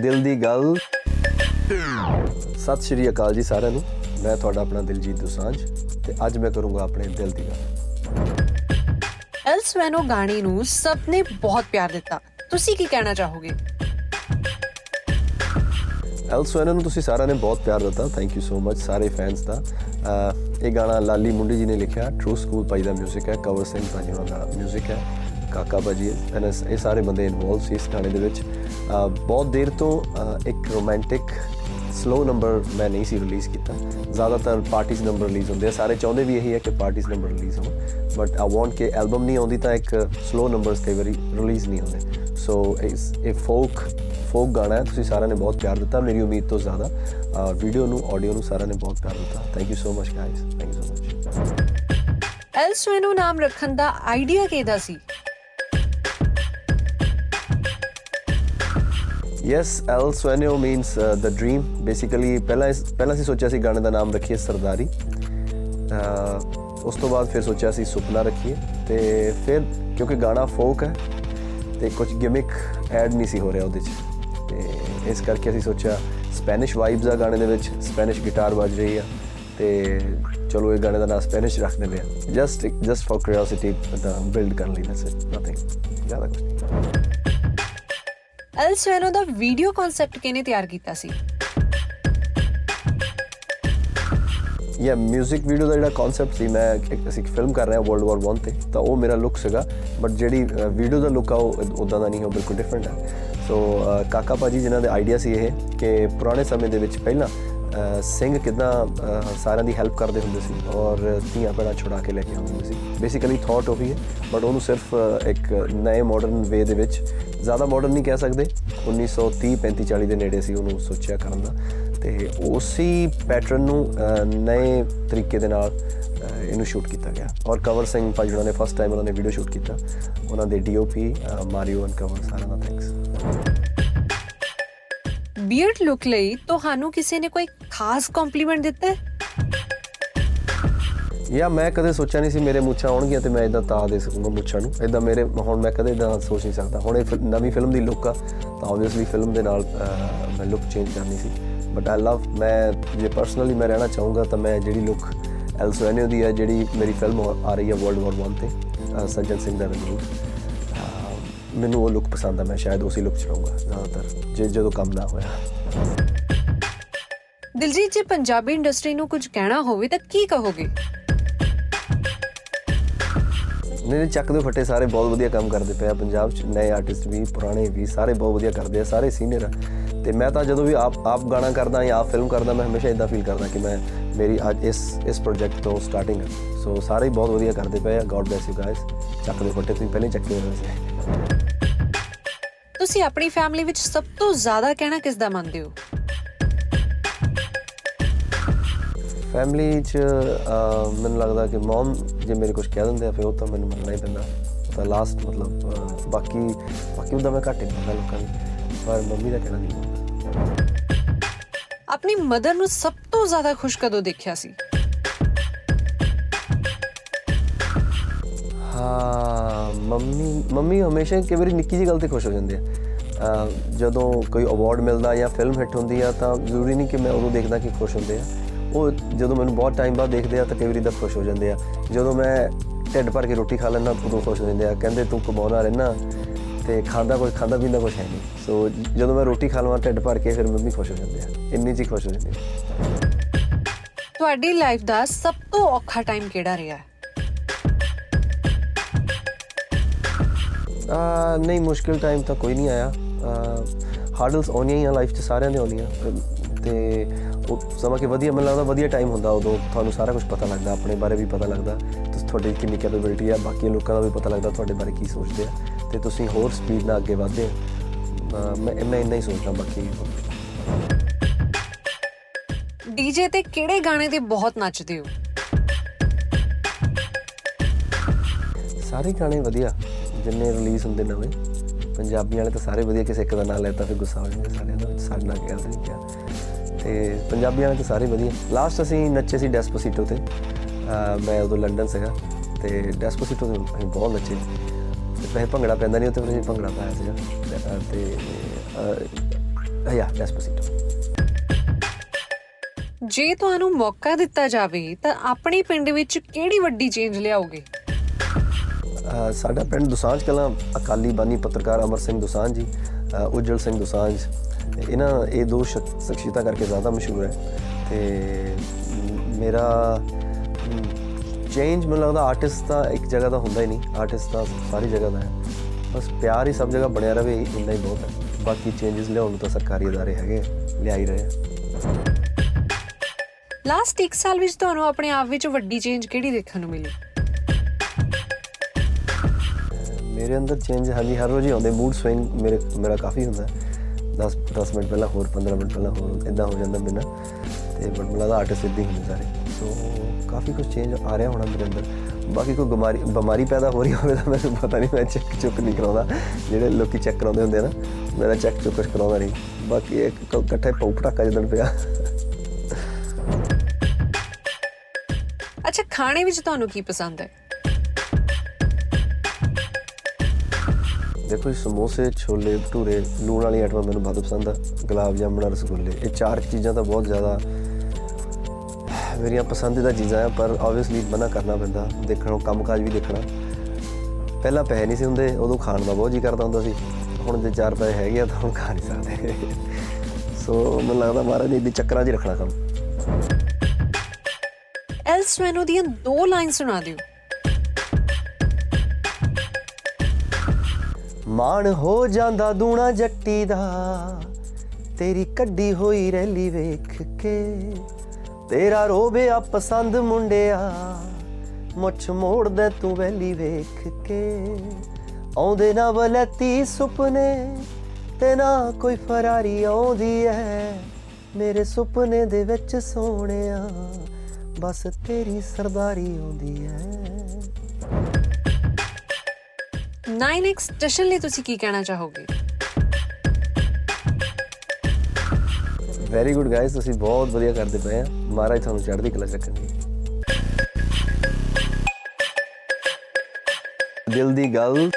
ਦਿਲ ਦੀ ਗੱਲ ਸਤਿ ਸ਼੍ਰੀ ਅਕਾਲ ਜੀ ਸਾਰਿਆਂ ਨੂੰ ਮੈਂ ਤੁਹਾਡਾ ਆਪਣਾ ਦਿਲਜੀਤ ਦੋਸਾਂਝ ਤੇ ਅੱਜ ਮੈਂ ਕਰੂੰਗਾ ਆਪਣੇ ਦਿਲ ਦੀ ਗੱਲ ਐਲਸਵੈਨੋ ਗਾਣੇ ਨੂੰ ਸਭ ਨੇ ਬਹੁਤ ਪਿਆਰ ਦਿੱਤਾ ਤੁਸੀਂ ਕੀ ਕਹਿਣਾ ਚਾਹੋਗੇ ਐਲਸਵੈਨ ਨੂੰ ਤੁਸੀਂ ਸਾਰਿਆਂ ਨੇ ਬਹੁਤ ਪਿਆਰ ਦਿੱਤਾ ਥੈਂਕ ਯੂ ਸੋ ਮਚ ਸਾਰੇ ਫੈਨਸ ਦਾ ਅਹ ਇਹ ਗਾਣਾ ਲਾਲੀ ਮੁੰਡੀ ਜੀ ਨੇ ਲਿਖਿਆ ਟਰੂ ਸਕੂਲ ਭਾਈ ਦਾ 뮤직 ਹੈ ਕਵਰ ਸਿੰਘ ਭਾਜੀ ਉਹਨਾਂ ਦਾ 뮤직 ਹੈ ਕਾਕਾ ਭਾਜੀ ਹੈ and ਇਹ ਸਾਰੇ ਬੰਦੇ ਇਨਵੋਲਵ ਸੀ ਇਸ ਗਾਣੇ ਦੇ ਵਿੱਚ। ਅਹ ਬਹੁਤ ਦੇਰ ਤੋਂ, ਅਹ ਇੱਕ ਰੋਮਾਂਟਿਕ ਸਲੋ ਨੰਬਰ ਮੈਂ ਨਹੀਂ ਸੀ ਰਿਲੀਜ਼ ਕੀਤਾ। ਜ਼ਿਆਦਾਤਰ ਪਾਰਟੀਜ਼ ਨੰਬਰ ਰਿਲੀਜ਼ ਹੁੰਦੇ ਆ। ਸਾਰੇ ਚਾਹੁੰਦੇ ਵੀ ਇਹੀ ਹੈ ਕਿ ਪਾਰਟੀਜ਼ ਨੰਬਰ ਰਿਲੀਜ਼ ਹੋਣ। ਬਟ ਆਈ ਵਾਂਟ ਕਿ ਐਲਬਮ ਨਹੀਂ ਆਉਂਦੀ ਤਾਂ ਇੱਕ ਸਲੋ ਨੰਬਰਸ ਕਈ ਵਾਰੀ ਰਿਲੀਜ਼ ਨਹੀਂ ਹੁੰਦੇ। ਸੋ ਇਸ, ਇਹ ਫੋਕ ਫੋਕ ਗਾਣਾ ਹੈ। ਤੁਸੀਂ ਸਾਰਿਆਂ ਨੇ ਬਹੁਤ ਪਿਆਰ ਦਿੱਤਾ। ਮੇਰੀ ਉਮੀਦ ਤੋਂ ਜ਼ਿਆਦਾ ਵੀਡੀਓ ਨੂੰ ਆਡੀਓ ਨੂੰ ਸਾਰਿਆਂ ਨੇ ਬਹੁਤ ਪਿਆਰ ਦਿੱਤਾ। Thank you so much guys thank you so much El Sueno ਨਾਮ ਰੱਖਣ ਦਾ ਆਈਡੀਆ ਕਿਹਦਾ ਸੀ? Yes El Sueno means the dream basically ਪਹਿਲਾਂ ਇਸ- ਪਹਿਲਾਂ ਸੀ ਸੋਚਿਆ ਸੀ ਗਾਣੇ ਦਾ ਨਾਮ ਰੱਖੀਏ ਸਰਦਾਰੀ। ਅਹ, ਉਸ ਤੋਂ ਬਾਅਦ ਫਿਰ ਸੋਚਿਆ ਸੀ ਸੁਪਨਾ ਰੱਖੀਏ। ਤੇ ਫਿਰ, ਕਿਉਂਕਿ ਗਾਣਾ ਫੋਕ ਹੈ, ਤੇ ਕੁਝ ਗਿਮਿਕ ਐਡ ਨਹੀਂ ਸੀ ਹੋ ਰਿਹਾ ਉਹਦੇ 'ਚ। ਤੇ ਇਸ ਕਰਕੇ ਅਸੀਂ ਸੋਚਿਆ ਸਪੈਨਿਸ਼ ਵਾਈਬਸ ਆ ਗਾਣੇ ਦੇ ਵਿੱਚ, ਸਪੈਨਿਸ਼ ਗਿਟਾਰ ਵੱਜ ਰਹੀ ਆ। ਤੇ ਚਲੋ, ਇਹ ਗਾਣੇ ਦਾ ਨਾਮ ਸਪੈਨਿਸ਼ ਰੱਖ ਦਿੰਦੇ ਆ। ਜਸਟ ਜਸਟ ਫॉर ਕਿਉਰਿਓਸਿਟੀ ਦਾ ਬਿਲਡ ਕਰਨ ਲਈ ਦੈਟਸ ਇਟ ਨਥਿੰਗ ਜ਼ਿਆਦਾ ਕੁਝ ਨਹੀਂ। ਐਲਸਵੈਨੋ ਦਾ ਵੀਡੀਓ ਕਨਸੈਪਟ ਕਿਹਨੇ ਤਿਆਰ ਕੀਤਾ ਸੀ? ਯਾ 뮤직 ਵੀਡੀਓ ਦਾ ਜਿਹੜਾ ਕਨਸੈਪਟ ਸੀ ਮੈਂ ਇੱਕ ਅਸੀਂ ਫਿਲਮ ਕਰ ਰਹੇ ਹਾਂ ਵਰਲਡ ਵਾਰ 1 ਤੇ ਤਾਂ ਉਹ ਮੇਰਾ ਲੁੱਕ ਸੀਗਾ ਬਟ ਜਿਹੜੀ ਵੀਡੀਓ ਦਾ ਲੁੱਕ ਆ ਉਹ ਉਦਾਂ ਦਾ ਨਹੀਂ ਉਹ ਬਿਲਕੁਲ ਡਿਫਰੈਂਟ ਹੈ ਸੋ ਕਾਕਾ ਭਾਜੀ ਜਿਨ੍ਹਾਂ ਦੇ ਆਈਡੀਆ ਸੀ ਇਹ ਕਿ ਪੁਰਾਣੇ ਸਮੇਂ ਦੇ ਵਿੱਚ ਪਹਿਲਾਂ ਅਹ, ਸਿੰਘ ਕਿਦਾਂ ਸਾਰਿਆਂ ਦੀ ਹੈਲਪ ਕਰਦੇ ਹੁੰਦੇ ਸੀ ਔਰ ਧੀਆਂ ਭੈਣਾਂ ਛੁਡਾ ਕੇ ਲੈ ਕੇ ਆਉਂਦੇ ਸੀ। ਬੇਸਿਕਲੀ ਥਾਟ ਉਹੀ ਹੈ ਬਟ ਉਹਨੂੰ ਸਿਰਫ ਅਹ, ਇੱਕ ਨਵੇਂ ਮਾਡਰਨ ਵੇ ਦੇ ਵਿੱਚ ਜ਼ਿਆਦਾ ਮਾਡਰਨ ਨਹੀਂ ਕਹਿ ਸਕਦੇ 1930 35 40 ਦੇ ਨੇੜੇ ਸੀ ਉਹਨੂੰ ਸੋਚਿਆ ਕਰਨ ਦਾ। ਤੇ ਉਸੇ ਪੈਟਰਨ ਨੂੰ ਅਹ, ਨਵੇਂ ਤਰੀਕੇ ਦੇ ਨਾਲ ਅਹ, ਇਹਨੂੰ ਸ਼ੂਟ ਕੀਤਾ ਗਿਆ। ਔਰ ਕਵਰ ਸਿੰਘ ਭਾਜੀ ਉਹਨਾਂ ਨੇ ਫਸਟ ਟਾਈਮ ਉਹਨਾਂ ਨੇ ਵੀਡੀਓ ਸ਼ੂਟ ਕੀਤਾ। ਉਹਨਾਂ ਦੇ ਡੀਓਪੀ ਮਾਰੀਓ ਐਂਡ ਕਵਰ ਸਾਰਿਆਂ ਦਾ ਥੈਂਕਸ ਬੀਅਰਡ ਲੁੱਕ ਲਈ ਤੁਹਾਨੂੰ ਕਿਸੇ ਨੇ ਕੋਈ ਖਾਸ ਕੰਪਲੀਮੈਂਟ ਦਿੱਤਾ? ਹੈ ਯਾ ਮੈਂ ਕਦੇ ਸੋਚਿਆ ਨਹੀਂ ਸੀ ਮੇਰੇ ਮੁੱਛਾਂ ਆਉਣਗੀਆਂ ਤੇ ਮੈਂ ਇਦਾਂ ਤਾਂ ਦੇ ਸਕੂੰਗਾ ਮੁੱਛਾਂ ਨੂੰ। ਇਦਾਂ ਮੇਰੇ ਹੁਣ ਮੈਂ ਕਦੇ ਇਦਾਂ ਸੋਚ ਨਹੀਂ ਸਕਦਾ। ਹੁਣ ਇਹ ਫਿ- ਨਵੀਂ ਫਿਲਮ ਦੀ ਲੁੱਕ ਆ ਤਾਂ ਆਬਵੀਅਸਲੀ ਫਿਲਮ ਦੇ ਨਾਲ ਅਹ, ਮੈਂ ਲੁੱਕ ਚੇਂਜ ਕਰਨੀ ਸੀ। ਬਟ ਆਈ ਲਵ ਮੈਂ ਜੇ ਪਰਸਨਲੀ ਮੈਂ ਰਹਿਣਾ ਚਾਹੂੰਗਾ ਤਾਂ ਮੈਂ ਜਿਹੜੀ ਲੁੱਕ ਐਲਸੋਐਨਿਓ ਦੀ ਹੈ ਜਿਹੜੀ ਮੇਰੀ ਫਿਲਮ ਆ ਰਹੀ ਹੈ ਵਰਲਡ ਵਾਰ 1 ਤੇ ਅਹ, ਸੱਜਣ ਸਿੰਘ ਦਾ ਰਣਜੀਤ ਅਹ, ਮੈਨੂੰ ਉਹ ਲੁੱਕ ਪਸੰਦ ਆ ਮੈਂ ਸ਼ਾਇਦ ਉਸੇ ਲੁੱਕ ਚ ਰਹੂੰਗਾ ਜ਼ਿਆਦਾਤਰ ਜੇ ਜਦੋਂ ਕੰਮ ਨਾ ਹੋਇਆ। ਦਿਲਜੀਤ ਜੀ ਪੰਜਾਬੀ ਇੰਡਸਟਰੀ ਨੂੰ ਕੁਝ ਕਹਿਣਾ ਹੋਵੇ ਤਾਂ ਕੀ ਕਹੋਗੇ? ਨਹੀਂ ਚੱਕ ਦੇ ਫੱਟੇ ਸਾਰੇ ਬਹੁਤ ਵਧੀਆ ਕੰਮ ਕਰਦੇ ਪਏ ਆ। ਪੰਜਾਬ 'ਚ ਨਵੇਂ ਆਰਟਿਸਟ ਵੀ ਪੁਰਾਣੇ ਵੀ ਸਾਰੇ ਬਹੁਤ ਵਧੀਆ ਕਰਦੇ ਆ ਸਾਰੇ ਸੀਨੀਅਰ ਆ। ਤੇ ਮੈਂ ਤਾਂ ਜਦੋਂ ਵੀ ਆਪ ਆਪ ਗਾਣਾ ਕਰਦਾ ਜਾਂ ਆਪ ਫਿਲਮ ਕਰਦਾ ਮੈਂ ਹਮੇਸ਼ਾ ਇਦਾਂ ਫੀਲ ਕਰਦਾ ਕਿ ਮੈਂ ਮੇਰੀ ਅੱਜ ਇਸ ਇਸ ਪ੍ਰੋਜੈਕਟ ਤੋਂ ਸਟਾਰਟਿੰਗ ਹੈ ਸੋ ਸਾਰੇ ਬਹੁਤ ਵਧੀਆ ਕਰਦੇ ਪਏ ਆ ਗੋਡ ਬlesਸ ਯੂ ਗਾਇਸ ਚੱਕ ਦੇ ਫੱਟੇ ਤੁਸੀਂ ਪਹਿਲੇ ਚੱਕੇ ਹੋਏ ਸੀ ਤੁਸੀਂ ਆਪਣੀ ਫੈਮਿਲੀ ਵਿੱਚ ਸਭ ਤੋਂ ਜ਼ਿਆਦਾ ਕਹਿਣਾ ਕਿਸ ਦਾ ਮੰਨਦੇ ਹੋ? ਫੈਮਿਲੀ 'ਚ ਮੈਨੂੰ ਲੱਗਦਾ ਕਿ ਮਮ ਜੇ ਮੇਰੇ ਕੁਝ ਕਹਿ ਦਿੰਦੇ ਆ ਫਿਰ ਉਹ ਤਾਂ ਮੈਨੂੰ ਮੰਨਣਾ ਹੀ ਪੈਂਦਾ। ਤਾਂ ਲਾਸਟ ਮਤਲਬ ਬਾਕੀ ਬਾਕੀ ਉਹਦਾ ਮੈਂ ਘੱਟ ਹੀ ਮੰਨਦਾ ਲੋਕਾਂ ਦੀ ਪਰ ਮੰਮੀ ਦਾ ਕਹਿਣਾ ਨਹੀਂ ਮੰਨਦਾ। ਆਪਣੀ ਮਦਰ ਨੂੰ ਸਭ ਤੋਂ ਜ਼ਿਆਦਾ ਖੁਸ਼ ਕਦੋਂ ਦੇਖਿਆ ਸੀ? ਹਾਂ, ਮੰਮੀ ਮੰਮੀ ਹਮੇਸ਼ਾ ਕਈ ਵਾਰੀ ਨਿੱਕੀ ਜਿਹੀ ਗੱਲ ਤੇ ਖੁਸ਼ ਹੋ ਜਾਂਦੇ ਆ। ਅਹ, ਜਦੋਂ ਕੋਈ ਅਵਾਰਡ ਮਿਲਦਾ ਜਾਂ ਫਿਲਮ ਹਿੱਟ ਹੁੰਦੀ ਆ ਤਾਂ ਜ਼ਰੂਰੀ ਨਹੀਂ ਕਿ ਮੈਂ ਉਦੋਂ ਦੇਖਦਾ ਕਿ ਖੁਸ਼ ਹੁੰਦੇ ਆ। ਉਹ ਜਦੋਂ ਮੈਨੂੰ ਬਹੁਤ ਟਾਈਮ ਬਾਅਦ ਦੇਖਦੇ ਆ ਤਾਂ ਕਈ ਵਾਰੀ ਤਾਂ ਖੁਸ਼ ਹੋ ਜਾਂਦੇ ਆ। ਜਦੋਂ ਮੈਂ ਢਿੱਡ ਭਰ ਕੇ ਰੋਟੀ ਖਾ ਲੈਂਦਾ ਉਦੋਂ ਖੁਸ਼ ਹੋ ਜਾਂਦੇ ਆ। ਕਹਿੰਦੇ ਤੂੰ ਕਮਾਉਣਾ ਰਹਿਣਾ ਤੇ ਖਾਂਦਾ ਕੁਝ ਖਾਂਦਾ ਪੀਂਦਾ ਕੁਝ ਹੈ ਨਹੀਂ। ਸੋ ਜਦੋਂ ਮੈਂ ਰੋਟੀ ਖਾ ਲਵਾਂ, ਢਿੱਡ ਭਰ ਕੇ ਫਿਰ ਮੰਮੀ ਖੁਸ਼ ਹੋ ਜਾਂਦੇ ਆ। ਇੰਨੀ ਜੀ ਖੁਸ਼ ਹੋ ਜਾਂਦੇ ਆ। ਤੁਹਾਡੀ ਲਾਈਫ ਦਾ ਸਭ ਤੋਂ ਔਖਾ ਟਾਈਮ ਕਿਹੜਾ ਰਿਹਾ? ਆ ਨਹੀਂ ਮੁਸ਼ਕਿਲ ਟਾਈਮ ਤਾਂ ਕੋਈ ਨਹੀਂ ਆਇਆ। ਹਾਰਡਲਸ ਆਉਣੀਆਂ ਹੀ ਆ ਲਾਈਫ 'ਚ ਸਾਰਿਆਂ ਦੇ ਆਉਂਦੀਆਂ ਅਹ, ਤੇ ਉਹ ਸਮਾਂ ਕਿ ਵਧੀਆ ਮੈਨੂੰ ਲੱਗਦਾ ਵਧੀਆ ਟਾਈਮ ਹੁੰਦਾ ਉਦੋਂ। ਤੁਹਾਨੂੰ ਸਾਰਾ ਕੁਝ ਪਤਾ ਲੱਗਦਾ ਆਪਣੇ ਬਾਰੇ ਵੀ ਪਤਾ ਲੱਗਦਾ। ਤੁਸੀਂ ਤੁਹਾਡੀ ਕਿੰਨੀ ਕੈਪੇਬਿਲਿਟੀ ਆ ਬਾਕੀ ਲੋਕਾਂ ਦਾ ਵੀ ਪਤਾ ਲੱਗਦਾ ਤੁਹਾਡੇ ਬਾਰੇ ਕੀ ਸੋਚਦੇ ਆ। ਤੇ ਤੁਸੀਂ ਹੋਰ ਸਪੀਡ ਨਾਲ ਅੱਗੇ ਵਧਦੇ ਮੈਂ ਮੈਂ ਇੰਨਾ ਹੀ ਸੋਚਦਾ ਬਾਕੀ ਡੀਜੇ ਤੇ ਕਿਹੜੇ ਗਾਣੇ ਤੇ ਬਹੁਤ ਨੱਚਦੇ ਹੋ? ਸਾਰੇ ਗਾਣੇ ਵਧੀਆ। ਜਿੰਨੇ ਰਿਲੀਜ਼ ਹੁੰਦੇ ਨਵੇਂ ਪੰਜਾਬੀ ਵਾਲੇ ਤਾਂ ਸਾਰੇ ਵਧੀਆ ਕਿਸੇ ਇੱਕ ਦਾ ਨਾਂ ਲੈਤਾ ਫਿਰ ਗੁੱਸਾ ਹੋ ਜਾਂਦਾ ਸਾਰਿਆਂ ਦਾ ਸਾਡੇ ਨਾਲ ਕਿਹਾ ਨਹੀਂ ਕਿਹਾ। ਤੇ ਪੰਜਾਬੀ ਵਾਲੇ ਤਾਂ ਸਾਰੇ ਵਧੀਆ। ਲਾਸਟ ਅਸੀਂ ਨੱਚੇ ਸੀ ਡੈਸਪੋਸੀਟੋ ਤੇ। ਅਹ ਮੈਂ ਉਦੋਂ ਲੰਡਨ ਸੀਗਾ ਤੇ ਡੈਸਪੋਸੀਟੋ ਤੇ ਅਸੀਂ ਬਹੁਤ ਨੱਚੇ। ਤੇ ਪਹਿਲੇ ਭੰਗੜਾ ਪੈਂਦਾ ਨਹੀਂ ਉੱਥੇ ਫਿਰ ਅਸੀਂ ਭੰਗੜਾ ਪਾਇਆ ਸੀਗਾ। ਤੇ- ਤੇ ਅਹ, ਯਾ ਡੈਸਪੋਸੀਟੋ ਜੇ ਤੁਹਾਨੂੰ ਮੌਕਾ ਦਿੱਤਾ ਜਾਵੇ ਤਾਂ ਆਪਣੇ ਪਿੰਡ ਵਿੱਚ ਕਿਹੜੀ ਵੱਡੀ ਚੇਂਜ ਲਿਆਓਗੇ? ਅਹ ਸਾਡਾ ਪਿੰਡ ਦੁਸਾਂਝ ਕਲਾਂ ਅਕਾਲੀ ਬਾਨੀ ਪੱਤਰਕਾਰ ਅਮਰ ਸਿੰਘ ਦੁਸਾਂਝ ਜੀ ਅਹ ਉਜਲ ਸਿੰਘ ਦੁਸਾਂਝ ਇਹਨਾਂ ਇਹ ਦੋ ਸ਼ਖ- ਸ਼ਖਸੀਅਤਾਂ ਕਰਕੇ ਜ਼ਿਆਦਾ ਮਸ਼ਹੂਰ ਹੈ। ਤੇ ਮ, ਮੇਰਾ ਚੇਂਜ ਮੈਨੂੰ ਲੱਗਦਾ ਆਰਟਿਸਟ ਤਾਂ ਇੱਕ ਜਗ੍ਹਾ ਦਾ ਹੁੰਦਾ ਹੀ ਨਹੀਂ। ਆਰਟਿਸਟ ਤਾਂ ਸਾਰੀ ਜਗ੍ਹਾ ਦਾ ਹੈ। ਬਸ ਪਿਆਰ ਹੀ ਸਭ ਜਗ੍ਹਾ ਬਣਿਆ ਰਵੇ ਇੰਨਾ ਹੀ ਬਹੁਤ ਹੈ। ਬਾਕੀ ਚੇਂਜਸ ਲਿਆਉਣ ਨੂੰ ਤਾਂ ਸਰਕਾਰੀ ਅਦਾਰੇ ਹੈਗੇ ਆ, ਲਿਆ ਹੀ ਰਹੇ ਆ। ਲਾਸਟ 1 ਸਾਲ ਵਿੱਚ ਤੁਹਾਨੂੰ ਆਪਣੇ ਆਪ ਵਿੱਚ ਵੱਡੀ ਚੇਂਜ ਕਿਹੜੀ ਦੇਖਣ ਨੂੰ ਮਿਲੀ? ਮੇਰੇ ਅੰਦਰ ਚੇਂਜ ਹਾਂਜੀ, ਹਰ ਰੋਜ਼ ਹੀ ਆਉਂਦੇ ਮੂਡ ਸਵਿੰਗ ਮੇਰੇ, ਮੇਰਾ ਕਾਫੀ ਹੁੰਦਾ 10 10 ਮਿੰਟ ਪਹਿਲਾਂ ਹੋਰ 15 ਮਿੰਟ ਪਹਿਲਾਂ ਹੋਰ ਇਦਾਂ ਹੋ ਜਾਂਦਾ ਬਿਨਾਂ। ਤੇ ਬਟ ਮੈਨੂੰ ਲੱਗਦਾ ਆਰਟਿਸਟ ਇਦਾਂ ਹੀ ਹੁੰਦੇ ਸਾਰੇ। ਸੋ ਕਾਫੀ ਕੁਝ ਚੇਂਜ ਆ ਰਿਹਾ ਹੋਣਾ ਮੇਰੇ ਅੰਦਰ। ਬਾਕੀ ਕੋਈ ਬਿਮਾਰੀ ਬਿਮਾਰੀ ਪੈਦਾ ਹੋ ਰਹੀ ਹੋਵੇ ਤਾਂ ਮੈਨੂੰ ਪਤਾ ਨਹੀਂ, ਮੈਂ ਚੈੱਕ ਚੁੱਕ ਨਹੀਂ ਕਰਾਉਂਦਾ। ਜਿਹੜੇ ਲੋਕੀ ਚੈੱਕ ਕਰਾਉਂਦੇ ਹੁੰਦੇ ਆ ਨਾ ਮੇਰਾ ਚੈੱਕ ਚੁੱਕ ਕੁਛ ਕਰਾਉਂਦਾ ਨਹੀਂ। ਬਾਕੀ ਇੱਕ ਕ- ਇਕੱਠੇ ਪਉ ਪਟਾਕਾ ਜਦੋਂ ਪਿਆ। ਅੱਛਾ, ਖਾਣੇ ਵਿੱਚ ਤੁਹਾਨੂੰ ਕੀ ਪਸੰਦ ਹੈ? ਦੇਖੋ ਜੀ, ਸਮੋਸੇ, ਛੋਲੇ, ਭਟੂਰੇ, ਲੂਣ ਵਾਲੀ ਆਈਟਮਾਂ ਮੈਨੂੰ ਬਹੁਤ ਪਸੰਦ ਆ। ਗੁਲਾਬ ਜਾਮਣ ਰਸਗੁੱਲੇ। ਇਹ ਚਾਰ ਚੀਜ਼ਾਂ ਤਾਂ ਬਹੁਤ ਜ਼ਿਆਦਾ ਮੇਰੀਆਂ ਪਸੰਦੀਦਾ ਚੀਜ਼ਾਂ ਆ, ਪਰ ਆਬਵੀਅਸਲੀ ਮਨਾ ਕਰਨਾ ਪੈਂਦਾ। ਦੇਖਣੋਂ ਕੰਮਕਾਜ ਵੀ ਦੇਖਣਾ। ਪਹਿਲਾਂ ਪੈਸੇ ਨਹੀਂ ਸੀ ਹੁੰਦੇ, ਉਦੋਂ ਖਾਣ ਦਾ ਬਹੁਤ ਜੀ ਕਰਦਾ ਹੁੰਦਾ ਸੀ। ਹੁਣ ਜੇ ਚਾਰ ਪੈਸੇ ਹੈਗੇ ਆ, ਤਾਂ ਹੁਣ ਖਾ ਨਹੀਂ ਸਕਦੇ। ਸੋ ਮੈਨੂੰ ਲੱਗਦਾ ਮਹਾਰਾਜ ਨੇ ਇੰਨੀ ਚੱਕਰਾਂ 'ਚ ਹੀ ਰੱਖਣਾ ਕੰਮ। ਐਲਸ ਵੈਨੋ ਦੀਆਂ ਦੋ ਲਾਈਨ ਸੁਣਾ ਦਿਓ। ਮਾਣ ਹੋ ਜਾਂਦਾ ਦੂਣਾ ਜੱਟੀ ਦਾ। ਤੇਰੀ ਕੱਢੀ ਹੋਈ ਰੈਲੀ ਵੇਖ ਕੇ ਤੇਰਾ ਰੋਬਿਆ ਪਸੰਦ ਮੁੰਡਿਆ। ਮੁੱਛ ਮੋੜਦਾ ਤੂੰ ਵੈਲੀ ਵੇਖ ਕੇ ਆਉਂਦੇ ਨਾ ਬਲਤੀ ਸੁਪਨੇ ਤੇ ਨਾ ਕੋਈ ਫਰਾਰੀ ਆਉਂਦੀ ਐ। ਮੇਰੇ ਸੁਪਨੇ ਦੇ ਵਿੱਚ ਸੋਹਣਿਆ, ਬਸ ਤੇਰੀ ਸਰਦਾਰੀ ਆਉਂਦੀ ਐ। 9x ਸਟੇਸ਼ਨ ਲਈ ਤੁਸੀਂ ਕੀ ਕਹਿਣਾ ਚਾਹੋਗੇ? ਵੈਰੀ ਗੁੱਡ ਗਾਇਸ ਤੁਸੀਂ ਬਹੁਤ ਵਧੀਆ ਕਰਦੇ ਪਏ ਆ। ਮਹਾਰਾਜ ਤੁਹਾਨੂੰ ਚੜ੍ਹਦੀ ਕਲਾ ਚ ਰੱਖਣਗੇ। ਦਿਲ ਦੀ ਗੱਲ।